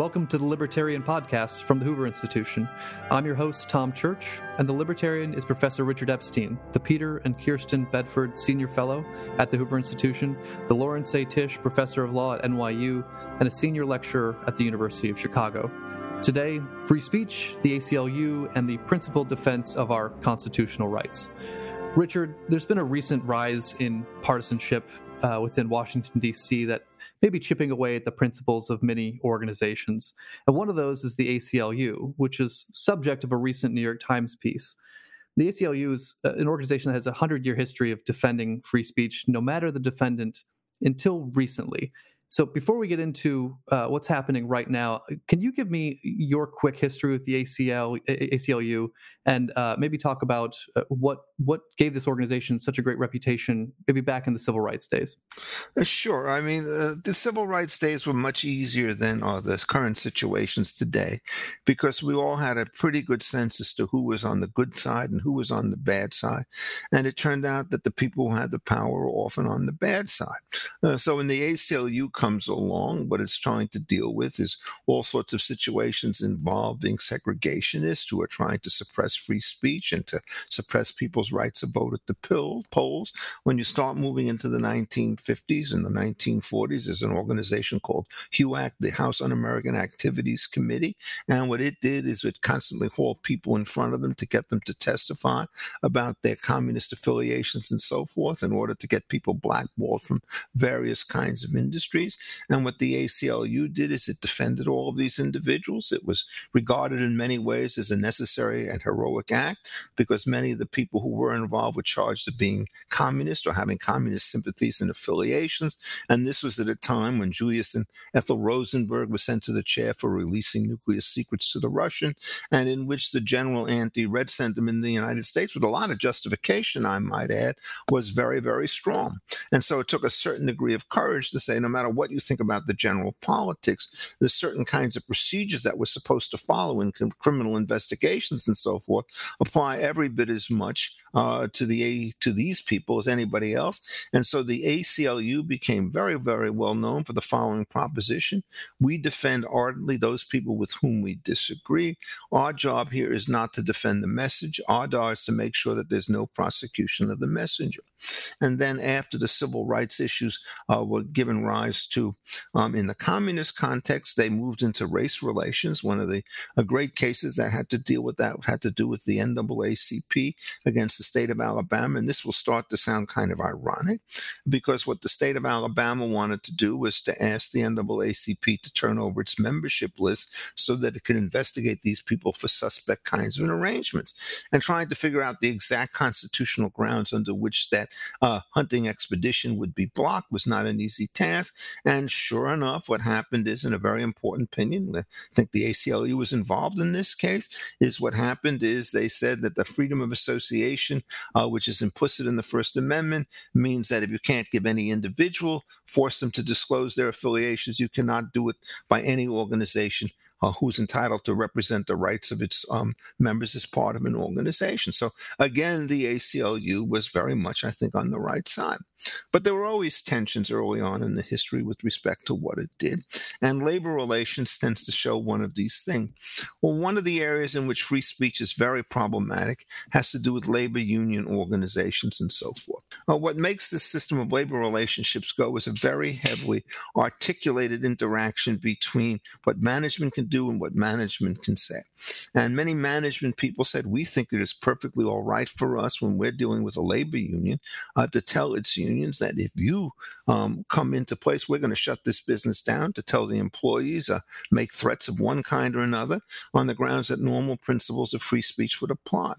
Welcome to the Libertarian Podcast from the Hoover Institution. I'm your host, Tom Church, and the Libertarian is Professor Richard Epstein, the Peter and Kirsten Bedford Senior Fellow at the Hoover Institution, the Lawrence A. Tisch Professor of Law at NYU, and a Senior Lecturer at the University of Chicago. Today, free speech, the ACLU, and the principled defense of our constitutional rights. Richard, there's been a recent rise in partisanship uh, within Washington, D.C., that may be chipping away at the principles of many organizations. And one of those is the ACLU, which is subject of a recent New York Times piece. The ACLU is uh, an organization that has a 100 year history of defending free speech, no matter the defendant, until recently. So before we get into uh, what's happening right now, can you give me your quick history with the ACL, ACLU and uh, maybe talk about uh, what what gave this organization such a great reputation, maybe back in the civil rights days? Uh, sure. I mean, uh, the civil rights days were much easier than uh, the current situations today, because we all had a pretty good sense as to who was on the good side and who was on the bad side, and it turned out that the people who had the power were often on the bad side. so when the ACLU comes along, what it's trying to deal with is all sorts of situations involving segregationists who are trying to suppress free speech and to suppress people's rights to vote at the pill, polls. When you start moving into the 1950s and the 1940s, there's an organization called HUAC, the House Un-American Activities Committee. And what it did is it constantly hauled people in front of them to get them to testify about their communist affiliations and so forth in order to get people blackballed from various kinds of industries. And what the ACLU did is it defended all of these individuals. It was regarded in many ways as a necessary and heroic act because many of the people who were involved were charged of being communist or having communist sympathies and affiliations. And this was at a time when Julius and Ethel Rosenberg were sent to the chair for releasing nuclear secrets to the Russian, and in which the general anti-red sentiment in the United States, with a lot of justification, I might add, was very, very strong. And so it took a certain degree of courage to say, no matter what you think about the general politics, there's certain kinds of procedures that we're supposed to follow in criminal investigations and so forth apply every bit as much uh, to the to these people as anybody else. And so the ACLU became very, very well known for the following proposition: We defend ardently those people with whom we disagree. Our job here is not to defend the message. Our job is to make sure that there's no prosecution of the messenger. And then after the civil rights issues uh, were given rise to um, in the communist context, they moved into race relations. One of the uh, great cases that had to deal with that had to do with the NAACP against the state of Alabama. And this will start to sound kind of ironic because what the state of Alabama wanted to do was to ask the NAACP to turn over its membership list so that it could investigate these people for suspect kinds of arrangements and trying to figure out the exact constitutional grounds under which that uh, hunting expedition would be blocked was not an easy task. And sure enough, what happened is, in a very important opinion, I think the ACLU was involved in this case, is what happened is they said that the freedom of association, uh, which is implicit in the First Amendment, means that if you can't give any individual, force them to disclose their affiliations, you cannot do it by any organization uh, who's entitled to represent the rights of its um, members as part of an organization. So again, the ACLU was very much, I think, on the right side. But there were always tensions early on in the history with respect to what it did. And labor relations tends to show one of these things. Well, one of the areas in which free speech is very problematic has to do with labor union organizations and so forth. Uh, what makes this system of labor relationships go is a very heavily articulated interaction between what management can do and what management can say. And many management people said, we think it is perfectly all right for us when we're dealing with a labor union uh, to tell its unions that if you um, come into place, we're going to shut this business down to tell the employees, uh, make threats of one kind or another on the grounds that normal principles of free speech would apply.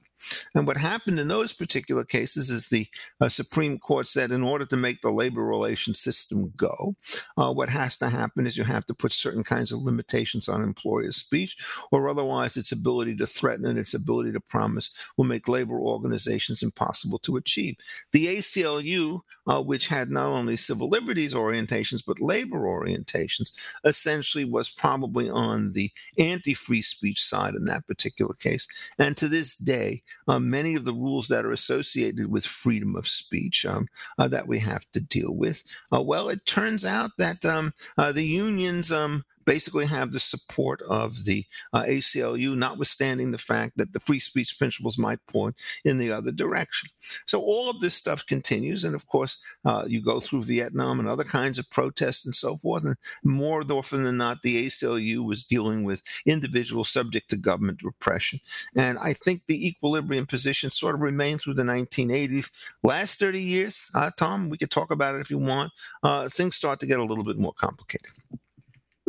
And what happened in those particular cases is the uh, Supreme Court said in order to make the labor relations system go, uh, what has to happen is you have to put certain kinds of limitations on employers' speech, or otherwise its ability to threaten and its ability to promise will make labor organizations impossible to achieve. The ACLU, uh, which had not only civil liberties orientations but labor orientations, essentially was probably on the anti free speech side in that particular case. And to this day, um, many of the rules that are associated with freedom of speech um, uh, that we have to deal with. Uh, well, it turns out that um, uh, the unions um, basically have the support of the uh, ACLU, notwithstanding the fact that the free speech principles might point in the other direction. So all of this stuff continues, and of course, uh, you go through Vietnam and other kinds of protests and so forth, and more often than not, the ACLU was dealing with individuals subject to government repression. And I think the equilibrium position sort of remained through the 1980s. Last 30 years, uh, Tom, we could talk about it if you want. Uh, things start to get a little bit more complicated.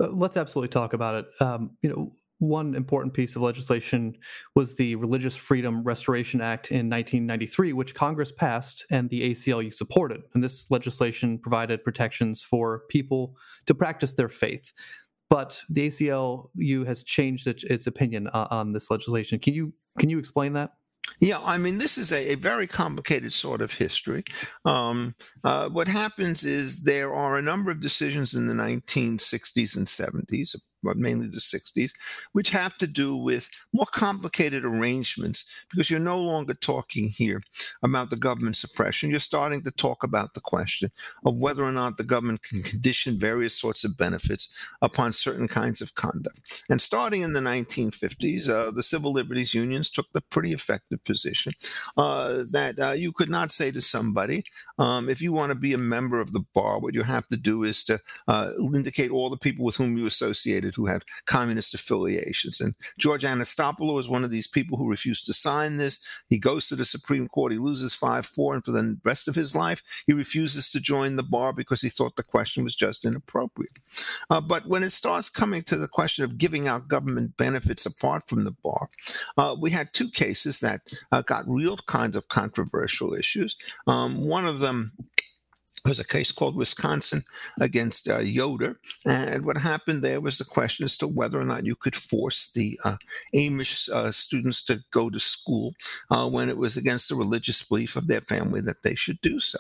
Uh, let's absolutely talk about it. Um, you know, one important piece of legislation was the Religious Freedom Restoration Act in 1993, which Congress passed and the ACLU supported. And this legislation provided protections for people to practice their faith. But the ACLU has changed its, opinion uh, on this legislation. Can you can you explain that? Yeah, I mean, this is a, a very complicated sort of history. Um, uh, what happens is there are a number of decisions in the 1960s and 70s but mainly the 60s, which have to do with more complicated arrangements because you're no longer talking here about the government suppression. You're starting to talk about the question of whether or not the government can condition various sorts of benefits upon certain kinds of conduct. And starting in the 1950s, uh, the civil liberties unions took the pretty effective position uh, that uh, you could not say to somebody, um, if you want to be a member of the bar, what you have to do is to uh, indicate all the people with whom you associated who have communist affiliations. And George Anastaplo is one of these people who refused to sign this. He goes to the Supreme Court. He loses 5 4. And for the rest of his life, he refuses to join the bar because he thought the question was just inappropriate. Uh, but when it starts coming to the question of giving out government benefits apart from the bar, uh, we had two cases that uh, got real kinds of controversial issues. Um, one of them there was a case called Wisconsin against uh, Yoder. And what happened there was the question as to whether or not you could force the uh, Amish uh, students to go to school uh, when it was against the religious belief of their family that they should do so.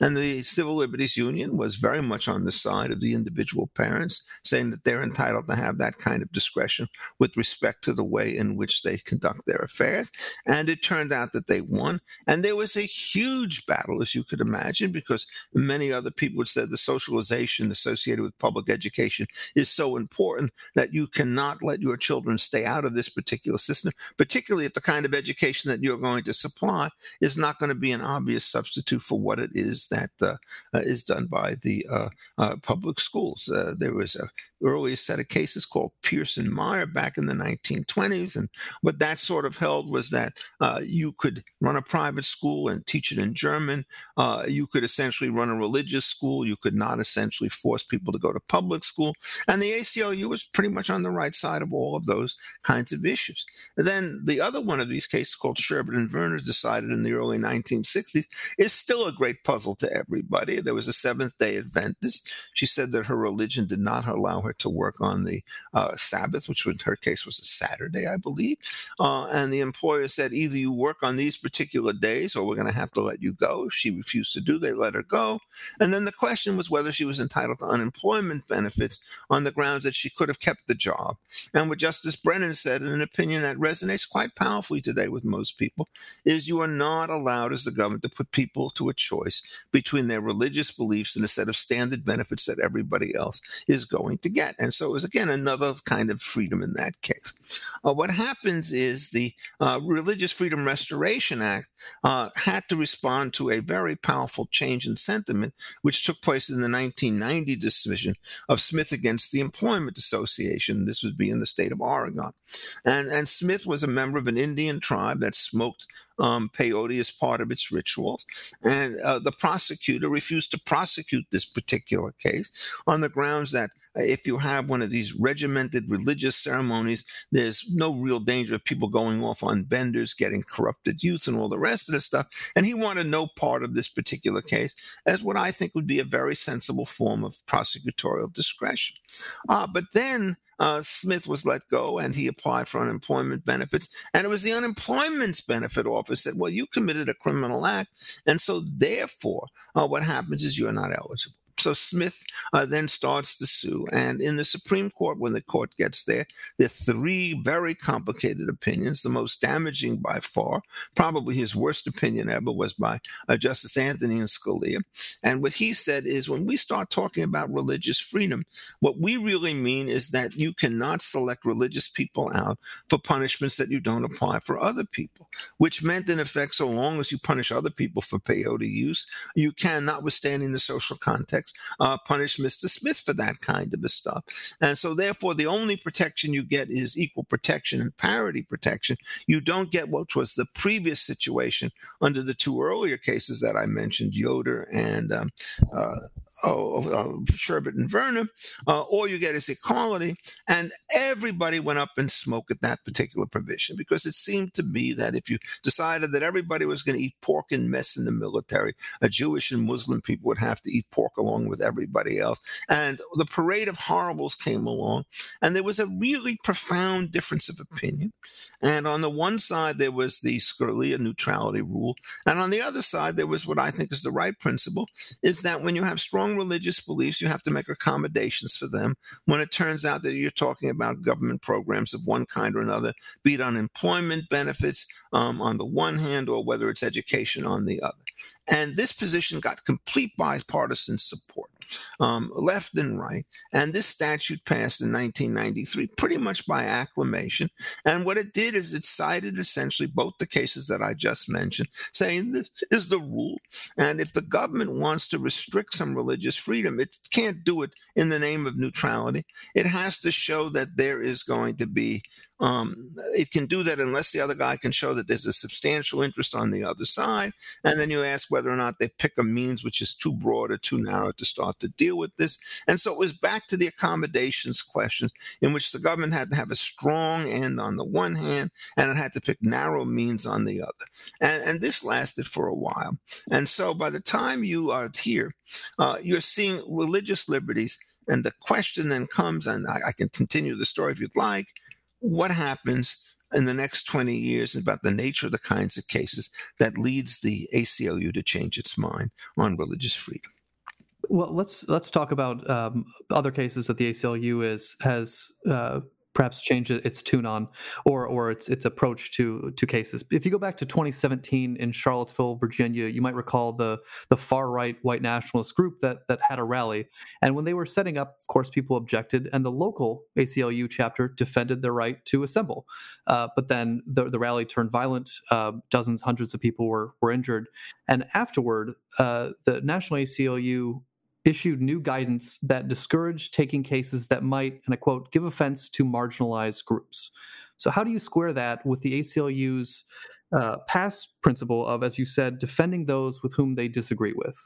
And the Civil Liberties Union was very much on the side of the individual parents, saying that they're entitled to have that kind of discretion with respect to the way in which they conduct their affairs. And it turned out that they won. And there was a huge battle, as you could imagine, because many other people would say the socialization associated with public education is so important that you cannot let your children stay out of this particular system, particularly if the kind of education that you're going to supply is not going to be an obvious substitute for what it is that uh, uh, is done by the uh, uh public schools. Uh, there was a earlier set of cases called Pierce and Meyer back in the 1920s. And what that sort of held was that uh, you could run a private school and teach it in German. Uh, you could essentially run a religious school. You could not essentially force people to go to public school. And the ACLU was pretty much on the right side of all of those kinds of issues. And then the other one of these cases called Sherbert and Verner decided in the early 1960s is still a great puzzle to everybody. There was a Seventh day Adventist. She said that her religion did not allow her to work on the uh, Sabbath, which in her case was a Saturday, I believe. Uh, and the employer said, either you work on these particular days or we're going to have to let you go. If she refused to do, they let her go. And then the question was whether she was entitled to unemployment benefits on the grounds that she could have kept the job. And what Justice Brennan said, in an opinion that resonates quite powerfully today with most people, is you are not allowed as the government to put people to a choice between their religious beliefs and a set of standard benefits that everybody else is going to get. And so it was, again, another kind of freedom in that case. Uh, what happens is the uh, Religious Freedom Restoration Act uh, had to respond to a very powerful change in sentiment, which took place in the 1990 decision of Smith against the Employment Association. This would be in the state of Oregon. And, and Smith was a member of an Indian tribe that smoked um, peyote as part of its rituals. And uh, the prosecutor refused to prosecute this particular case on the grounds that if you have one of these regimented religious ceremonies, there's no real danger of people going off on benders, getting corrupted youth, and all the rest of this stuff. And he wanted no part of this particular case as what I think would be a very sensible form of prosecutorial discretion. Uh, but then uh, Smith was let go and he applied for unemployment benefits. And it was the unemployment benefit office that, well, you committed a criminal act. And so, therefore, uh, what happens is you're not eligible. So Smith uh, then starts to sue. And in the Supreme Court, when the court gets there, there are three very complicated opinions. The most damaging by far, probably his worst opinion ever, was by uh, Justice Anthony Scalia. And what he said is when we start talking about religious freedom, what we really mean is that you cannot select religious people out for punishments that you don't apply for other people, which meant, in effect, so long as you punish other people for peyote use, you can, notwithstanding the social context, uh, punish Mr. Smith for that kind of a stuff. And so, therefore, the only protection you get is equal protection and parity protection. You don't get what was the previous situation under the two earlier cases that I mentioned, Yoder and um, uh, of Sherbert and Verner, uh, all you get is equality. And everybody went up in smoke at that particular provision because it seemed to me that if you decided that everybody was going to eat pork and mess in the military, a Jewish and Muslim people would have to eat pork along with everybody else. And the parade of horribles came along, and there was a really profound difference of opinion. And on the one side, there was the Scalia neutrality rule, and on the other side, there was what I think is the right principle: is that when you have strong religious beliefs, you have to make accommodations for them when it turns out that you're talking about government programs of one kind or another, be it unemployment benefits um, on the one hand or whether it's education on the other. And this position got complete bipartisan support, um, left and right. And this statute passed in 1993 pretty much by acclamation. And what it did is it cited essentially both the cases that I just mentioned, saying this is the rule. And if the government wants to restrict some religious freedom, it can't do it in the name of neutrality. It has to show that there is going to be um, it can do that unless the other guy can show that there's a substantial interest on the other side. And then you ask whether or not they pick a means which is too broad or too narrow to start to deal with this. And so it was back to the accommodations question in which the government had to have a strong end on the one hand and it had to pick narrow means on the other. And, and this lasted for a while. And so by the time you are here, uh, you're seeing religious liberties. And the question then comes, and I, I can continue the story if you'd like what happens in the next 20 years about the nature of the kinds of cases that leads the ACLU to change its mind on religious freedom. Well, let's let's talk about um, other cases that the ACLU is has uh, perhaps change its tune on or or its its approach to to cases. If you go back to 2017 in Charlottesville, Virginia, you might recall the the far right white nationalist group that that had a rally, and when they were setting up, of course, people objected, and the local ACLU chapter defended their right to assemble. Uh, but then the the rally turned violent. Uh, dozens, hundreds of people were were injured, and afterward, uh, the national ACLU issued new guidance that discouraged taking cases that might, and I quote, give offense to marginalized groups. So, how do you square that with the ACLU's uh, past principle of, as you said, defending those with whom they disagree with?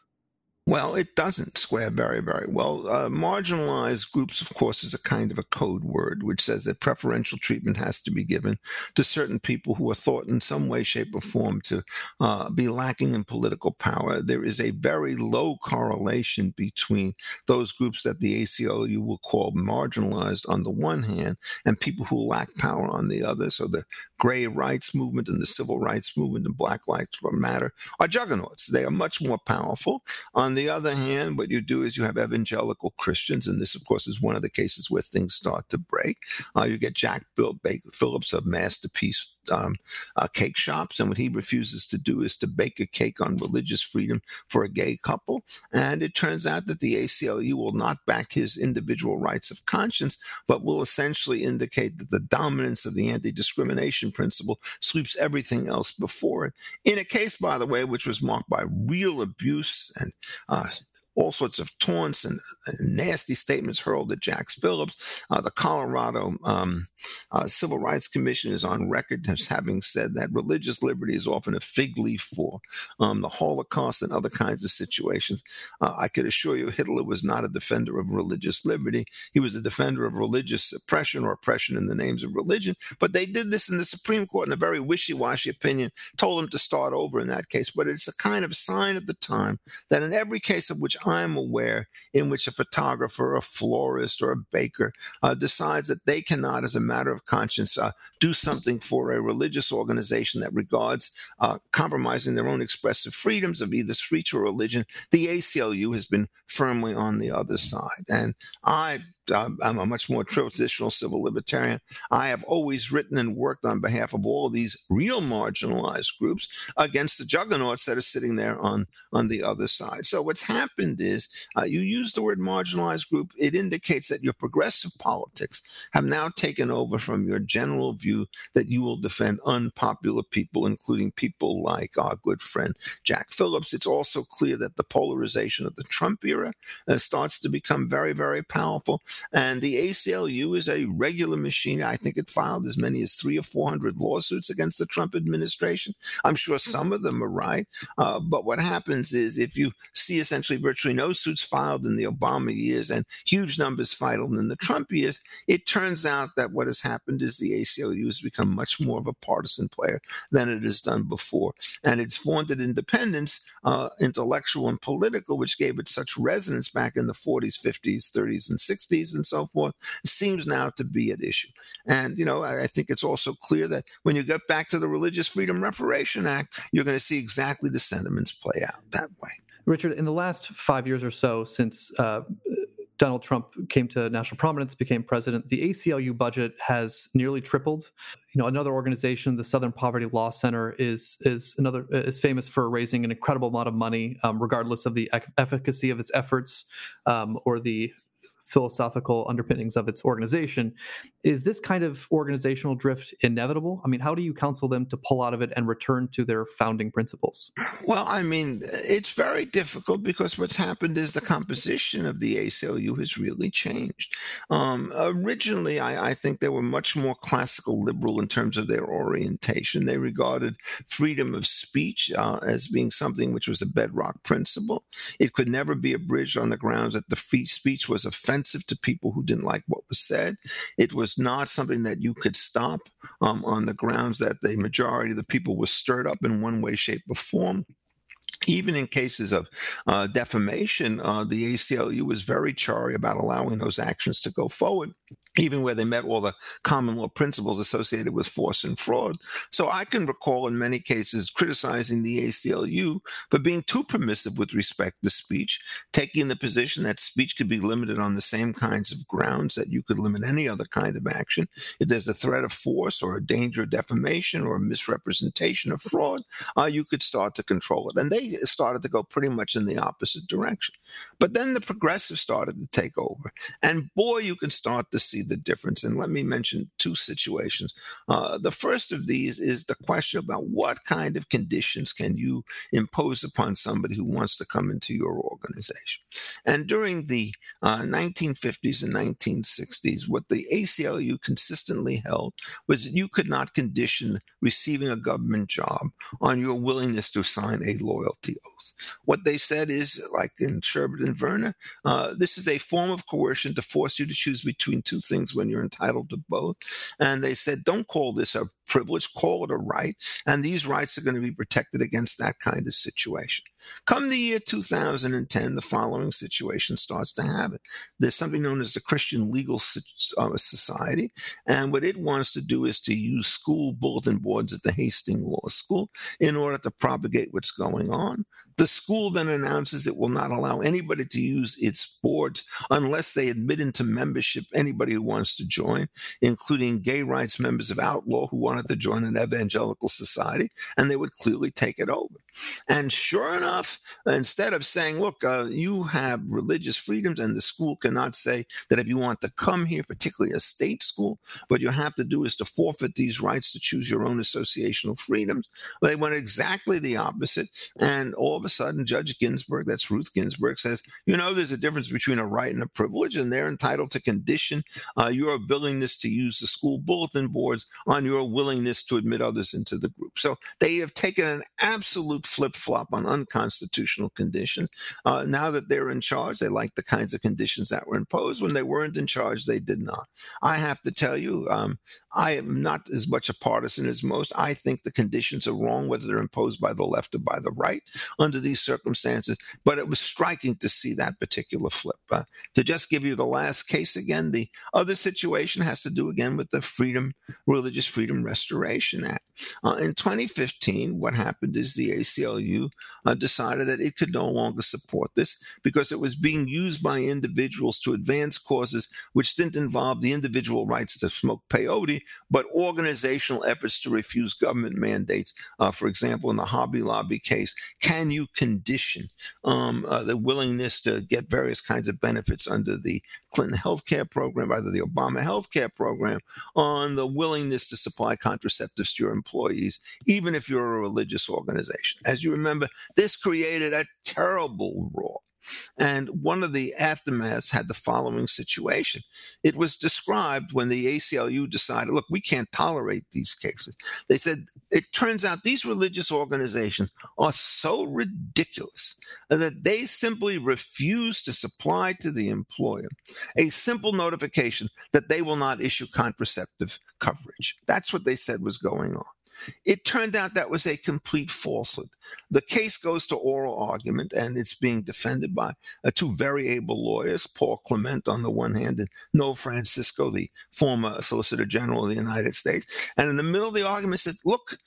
Well, it doesn't square very, very well. Uh, marginalized groups, of course, is a kind of a code word which says that preferential treatment has to be given to certain people who are thought in some way, shape, or form to uh, be lacking in political power. There is a very low correlation between those groups that the ACLU will call marginalized on the one hand and people who lack power on the other. So the gray rights movement and the civil rights movement and Black Lives Matter are juggernauts. They are much more powerful. On the other hand, what you do is you have evangelical Christians, and this, of course, is one of the cases where things start to break. Uh, you get Jack Bill Baker Phillips of Masterpiece um, uh, Cake Shops, and what he refuses to do is to bake a cake on religious freedom for a gay couple. And it turns out that the ACLU will not back his individual rights of conscience, but will essentially indicate that the dominance of the anti discrimination principle sweeps everything else before it. In a case, by the way, which was marked by real abuse and uh, all sorts of taunts and, nasty statements hurled at Jack Phillips. Uh, the Colorado um, uh, Civil Rights Commission is on record as having said that religious liberty is often a fig leaf for um, the Holocaust and other kinds of situations. Uh, I could assure you Hitler was not a defender of religious liberty. He was a defender of religious oppression or oppression in the names of religion. But they did this in the Supreme Court in a very wishy washy opinion, told him to start over in that case. But it's a kind of sign of the time that in every case of which time aware in which a photographer, a florist, or a baker uh, decides that they cannot, as a matter of conscience, uh, do something for a religious organization that regards uh, compromising their own expressive freedoms of either speech or religion, the ACLU has been firmly on the other side. And I I'm a much more traditional civil libertarian. I have always written and worked on behalf of all these real marginalized groups against the juggernauts that are sitting there on, on the other side. So what's happened is uh, you use the word marginalized group. It indicates that your progressive politics have now taken over from your general view that you will defend unpopular people, including people like our good friend Jack Phillips. It's also clear that the polarization of the Trump era uh, starts to become very, very powerful. And the ACLU is a regular machine. I think it filed as many as three or 400 lawsuits against the Trump administration. I'm sure some of them are right. Uh, but what happens is if you see essentially virtually no suits filed in the Obama years and huge numbers filed in the Trump years, it turns out that what has happened is the ACLU has become much more of a partisan player than it has done before. And it's vaunted independence, uh, intellectual and political, which gave it such resonance back in the 40s, 50s, 30s, and 60s and so forth seems now to be at issue. And, you know, I, I think it's also clear that when you get back to the Religious Freedom Reparation Act, you're going to see exactly the sentiments play out that way. Richard, in the last five years or so since uh, Donald Trump came to national prominence, became president, the ACLU budget has nearly tripled. You know, another organization, the Southern Poverty Law Center, is is another is famous for raising an incredible amount of money, um, regardless of the efficacy of its efforts um, or the philosophical underpinnings of its organization. Is this kind of organizational drift inevitable? I mean, how do you counsel them to pull out of it and return to their founding principles? Well, I mean, it's very difficult because what's happened is the composition of the ACLU has really changed. Um, originally, I, I think they were much more classical liberal in terms of their orientation. They regarded freedom of speech uh, as being something which was a bedrock principle. It could never be abridged on the grounds that the free speech was offensive offensive to people who didn't like what was said. It was not something that you could stop um, on the grounds that the majority of the people were stirred up in one way, shape, or form even in cases of uh, defamation, uh, the ACLU was very chary about allowing those actions to go forward, even where they met all the common law principles associated with force and fraud. So I can recall in many cases criticizing the ACLU for being too permissive with respect to speech, taking the position that speech could be limited on the same kinds of grounds that you could limit any other kind of action. If there's a threat of force or a danger of defamation or a misrepresentation of fraud, uh, you could start to control it. And they started to go pretty much in the opposite direction. But then the progressives started to take over. And boy, you can start to see the difference. And let me mention two situations. Uh, the first of these is the question about what kind of conditions can you impose upon somebody who wants to come into your organization. And during the uh, 1950s and 1960s, what the ACLU consistently held was that you could not condition receiving a government job on your willingness to sign a loyalty oath. What they said is, like in Sherbert and Verner, uh, this is a form of coercion to force you to choose between two things when you're entitled to both. And they said, don't call this a privilege, call it a right. And these rights are going to be protected against that kind of situation. Come the year 2010, the following situation starts to happen. There's something known as the Christian Legal uh, Society, and what it wants to do is to use school bulletin boards at the Hastings Law School in order to propagate what's going on. The school then announces it will not allow anybody to use its boards unless they admit into membership anybody who wants to join, including gay rights members of Outlaw who wanted to join an evangelical society, and they would clearly take it over. And sure enough, instead of saying, look, uh, you have religious freedoms, and the school cannot say that if you want to come here, particularly a state school, what you have to do is to forfeit these rights to choose your own associational freedoms. They went exactly the opposite. And all of a sudden, Judge Ginsburg, that's Ruth Ginsburg, says, you know, there's a difference between a right and a privilege, and they're entitled to condition uh, your willingness to use the school bulletin boards on your willingness willingness to admit others into the group. So they have taken an absolute flip flop on unconstitutional conditions. Uh, now that they're in charge, they like the kinds of conditions that were imposed. When they weren't in charge, they did not. I have to tell you, um, I am not as much a partisan as most. I think the conditions are wrong, whether they're imposed by the left or by the right under these circumstances. But it was striking to see that particular flip. Uh, to just give you the last case again, the other situation has to do again with the Freedom, Religious Freedom Restoration Act. Uh, in 2015, what happened is the ACLU uh, decided that it could no longer support this because it was being used by individuals to advance causes which didn't involve the individual rights to smoke peyote, but organizational efforts to refuse government mandates. Uh, for example, in the Hobby Lobby case, can you condition um, uh, the willingness to get various kinds of benefits under the Clinton healthcare program, either the Obama healthcare program, on the willingness to supply contraceptives to your employees, even if you're a religious organization. As you remember, this created a terrible roar. And one of the aftermaths had the following situation. It was described when the ACLU decided, look, we can't tolerate these cases. They said, it turns out these religious organizations are so ridiculous that they simply refuse to supply to the employer a simple notification that they will not issue contraceptive coverage. That's what they said was going on. It turned out that was a complete falsehood. The case goes to oral argument and it's being defended by uh, two very able lawyers, Paul Clement on the one hand and Noel Francisco, the former Solicitor General of the United States. And in the middle of the argument said, look,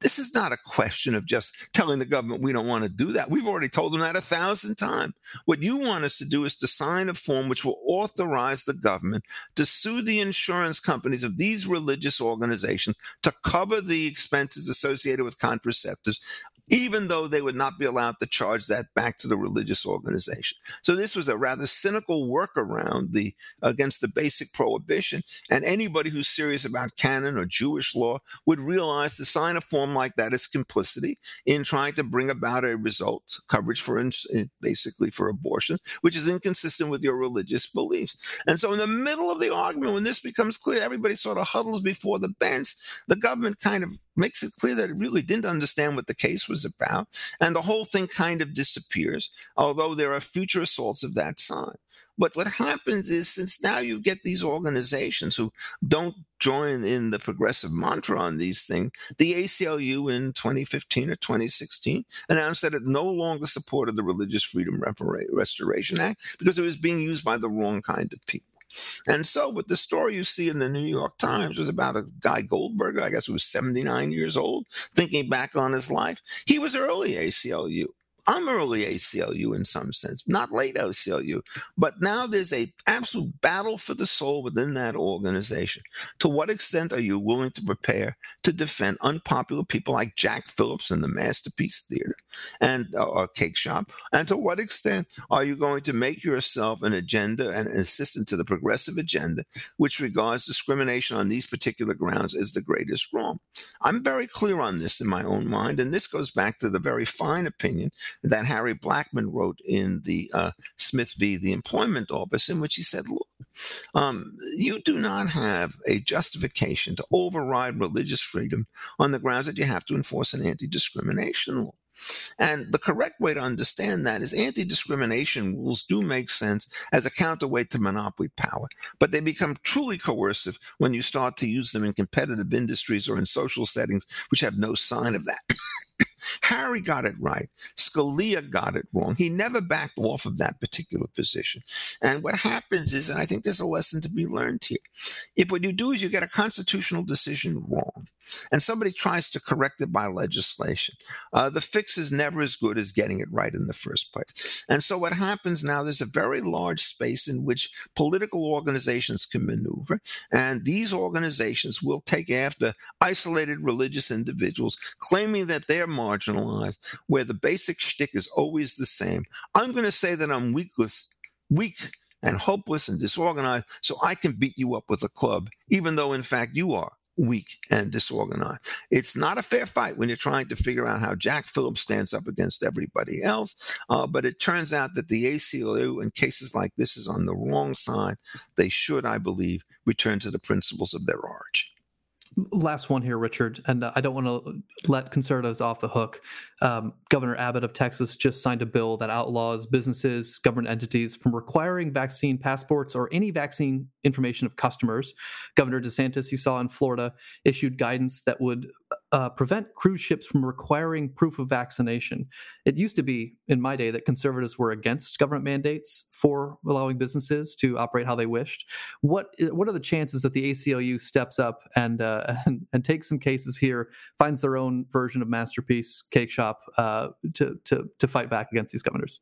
this is not a question of just telling the government we don't want to do that. We've already told them that a thousand times. What you want us to do is to sign a form which will authorize the government to sue the insurance companies of these religious organizations to cover the expenses associated with contraceptives even though they would not be allowed to charge that back to the religious organization. So this was a rather cynical workaround the against the basic prohibition. And anybody who's serious about canon or Jewish law would realize to sign a form like that is complicity in trying to bring about a result coverage for eh, basically for abortion, which is inconsistent with your religious beliefs. And so in the middle of the argument, when this becomes clear, everybody sort of huddles before the bench. The government kind of makes it clear that it really didn't understand what the case was about. And the whole thing kind of disappears, although there are future assaults of that side. But what happens is, since now you get these organizations who don't join in the progressive mantra on these things, the ACLU in 2015 or 2016 announced that it no longer supported the Religious Freedom Restoration Act because it was being used by the wrong kind of people. And so, but the story you see in the New York Times was about a guy Goldberger, I guess, who was 79 years old, thinking back on his life. He was early ACLU. I'm early ACLU in some sense, not late ACLU, but now there's a absolute battle for the soul within that organization. To what extent are you willing to prepare to defend unpopular people like Jack Phillips in the Masterpiece Theater and uh, or Cake Shop? And to what extent are you going to make yourself an agenda and an assistant to the progressive agenda, which regards discrimination on these particular grounds as the greatest wrong? I'm very clear on this in my own mind, and this goes back to the very fine opinion that Harry Blackmun wrote in the uh, Smith v. the Employment Office, in which he said, look, um, you do not have a justification to override religious freedom on the grounds that you have to enforce an anti discrimination law. And the correct way to understand that is anti discrimination rules do make sense as a counterweight to monopoly power, but they become truly coercive when you start to use them in competitive industries or in social settings which have no sign of that. Harry got it right. Scalia got it wrong. He never backed off of that particular position. And what happens is, and I think there's a lesson to be learned here. If what you do is you get a constitutional decision wrong, and somebody tries to correct it by legislation, uh, the fix is never as good as getting it right in the first place. And so what happens now, there's a very large space in which political organizations can maneuver, and these organizations will take after isolated religious individuals claiming that they're where the basic shtick is always the same. I'm going to say that I'm weakless, weak and hopeless and disorganized, so I can beat you up with a club, even though in fact you are weak and disorganized. It's not a fair fight when you're trying to figure out how Jack Phillips stands up against everybody else. Uh, but it turns out that the ACLU in cases like this is on the wrong side. They should, I believe, return to the principles of their origin. Last one here, Richard, and uh, I don't want to let conservatives off the hook. Um, Governor Abbott of Texas just signed a bill that outlaws businesses, government entities from requiring vaccine passports or any vaccine information of customers. Governor DeSantis, you saw in Florida, issued guidance that would uh, prevent cruise ships from requiring proof of vaccination. It used to be in my day that conservatives were against government mandates for allowing businesses to operate how they wished. What what are the chances that the ACLU steps up and uh, and, and takes some cases here, finds their own version of masterpiece cake shop uh, to to to fight back against these governors?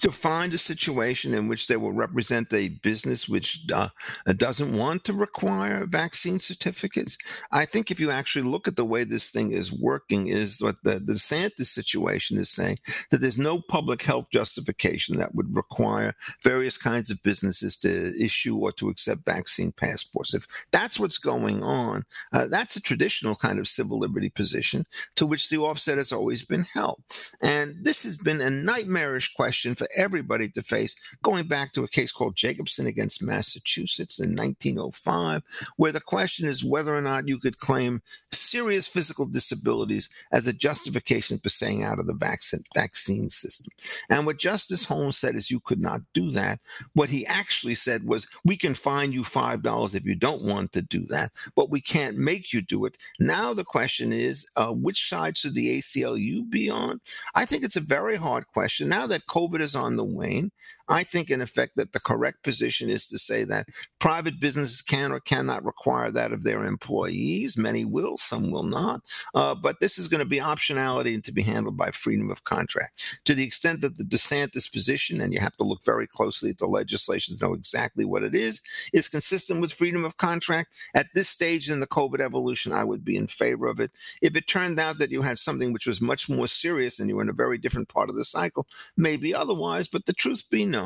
To find a situation in which they will represent a business which uh, doesn't want to require vaccine certificates. I think if you actually look at the way this thing is working, is what the, the DeSantis situation is saying that there's no public health justification that would require various kinds of businesses to issue or to accept vaccine passports. If that's what's going on, uh, that's a traditional kind of civil liberty position to which the offset has always been held. And this has been a nightmarish question for everybody to face, going back to a case called Jacobson against Massachusetts in 1905, where the question is whether or not you could claim serious physical disabilities as a justification for staying out of the vaccine, vaccine system. And what Justice Holmes said is you could not do that. What he actually said was, we can fine you $5 if you don't want to do that, but we can't make you do it. Now the question is, uh, which side should the ACLU be on? I think it's a very hard question. Now that COVID is on the wane. I think, in effect, that the correct position is to say that private businesses can or cannot require that of their employees. Many will, some will not. Uh, but this is going to be optionality and to be handled by freedom of contract. To the extent that the DeSantis position, and you have to look very closely at the legislation to know exactly what it is, is consistent with freedom of contract. At this stage in the COVID evolution, I would be in favor of it. If it turned out that you had something which was much more serious and you were in a very different part of the cycle, maybe otherwise. But the truth be known,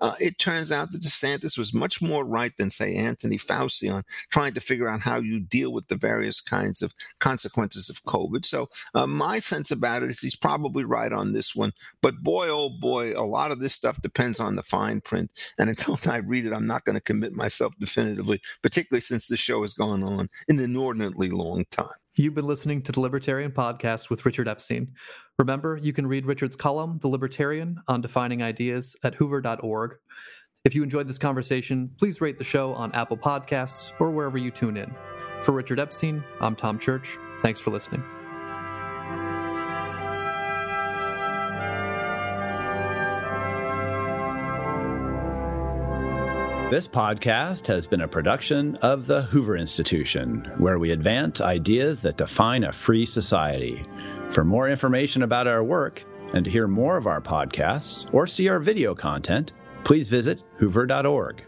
uh, it turns out that DeSantis was much more right than, say, Anthony Fauci on trying to figure out how you deal with the various kinds of consequences of COVID. So uh, my sense about it is he's probably right on this one. But boy, oh boy, a lot of this stuff depends on the fine print. And until I read it, I'm not going to commit myself definitively, particularly since the show has gone on an inordinately long time. You've been listening to the Libertarian Podcast with Richard Epstein. Remember, you can read Richard's column, The Libertarian, on defining ideas at hoover.org. If you enjoyed this conversation, please rate the show on Apple Podcasts or wherever you tune in. For Richard Epstein, I'm Tom Church. Thanks for listening. This podcast has been a production of the Hoover Institution, where we advance ideas that define a free society. For more information about our work and to hear more of our podcasts or see our video content, please visit hoover.org.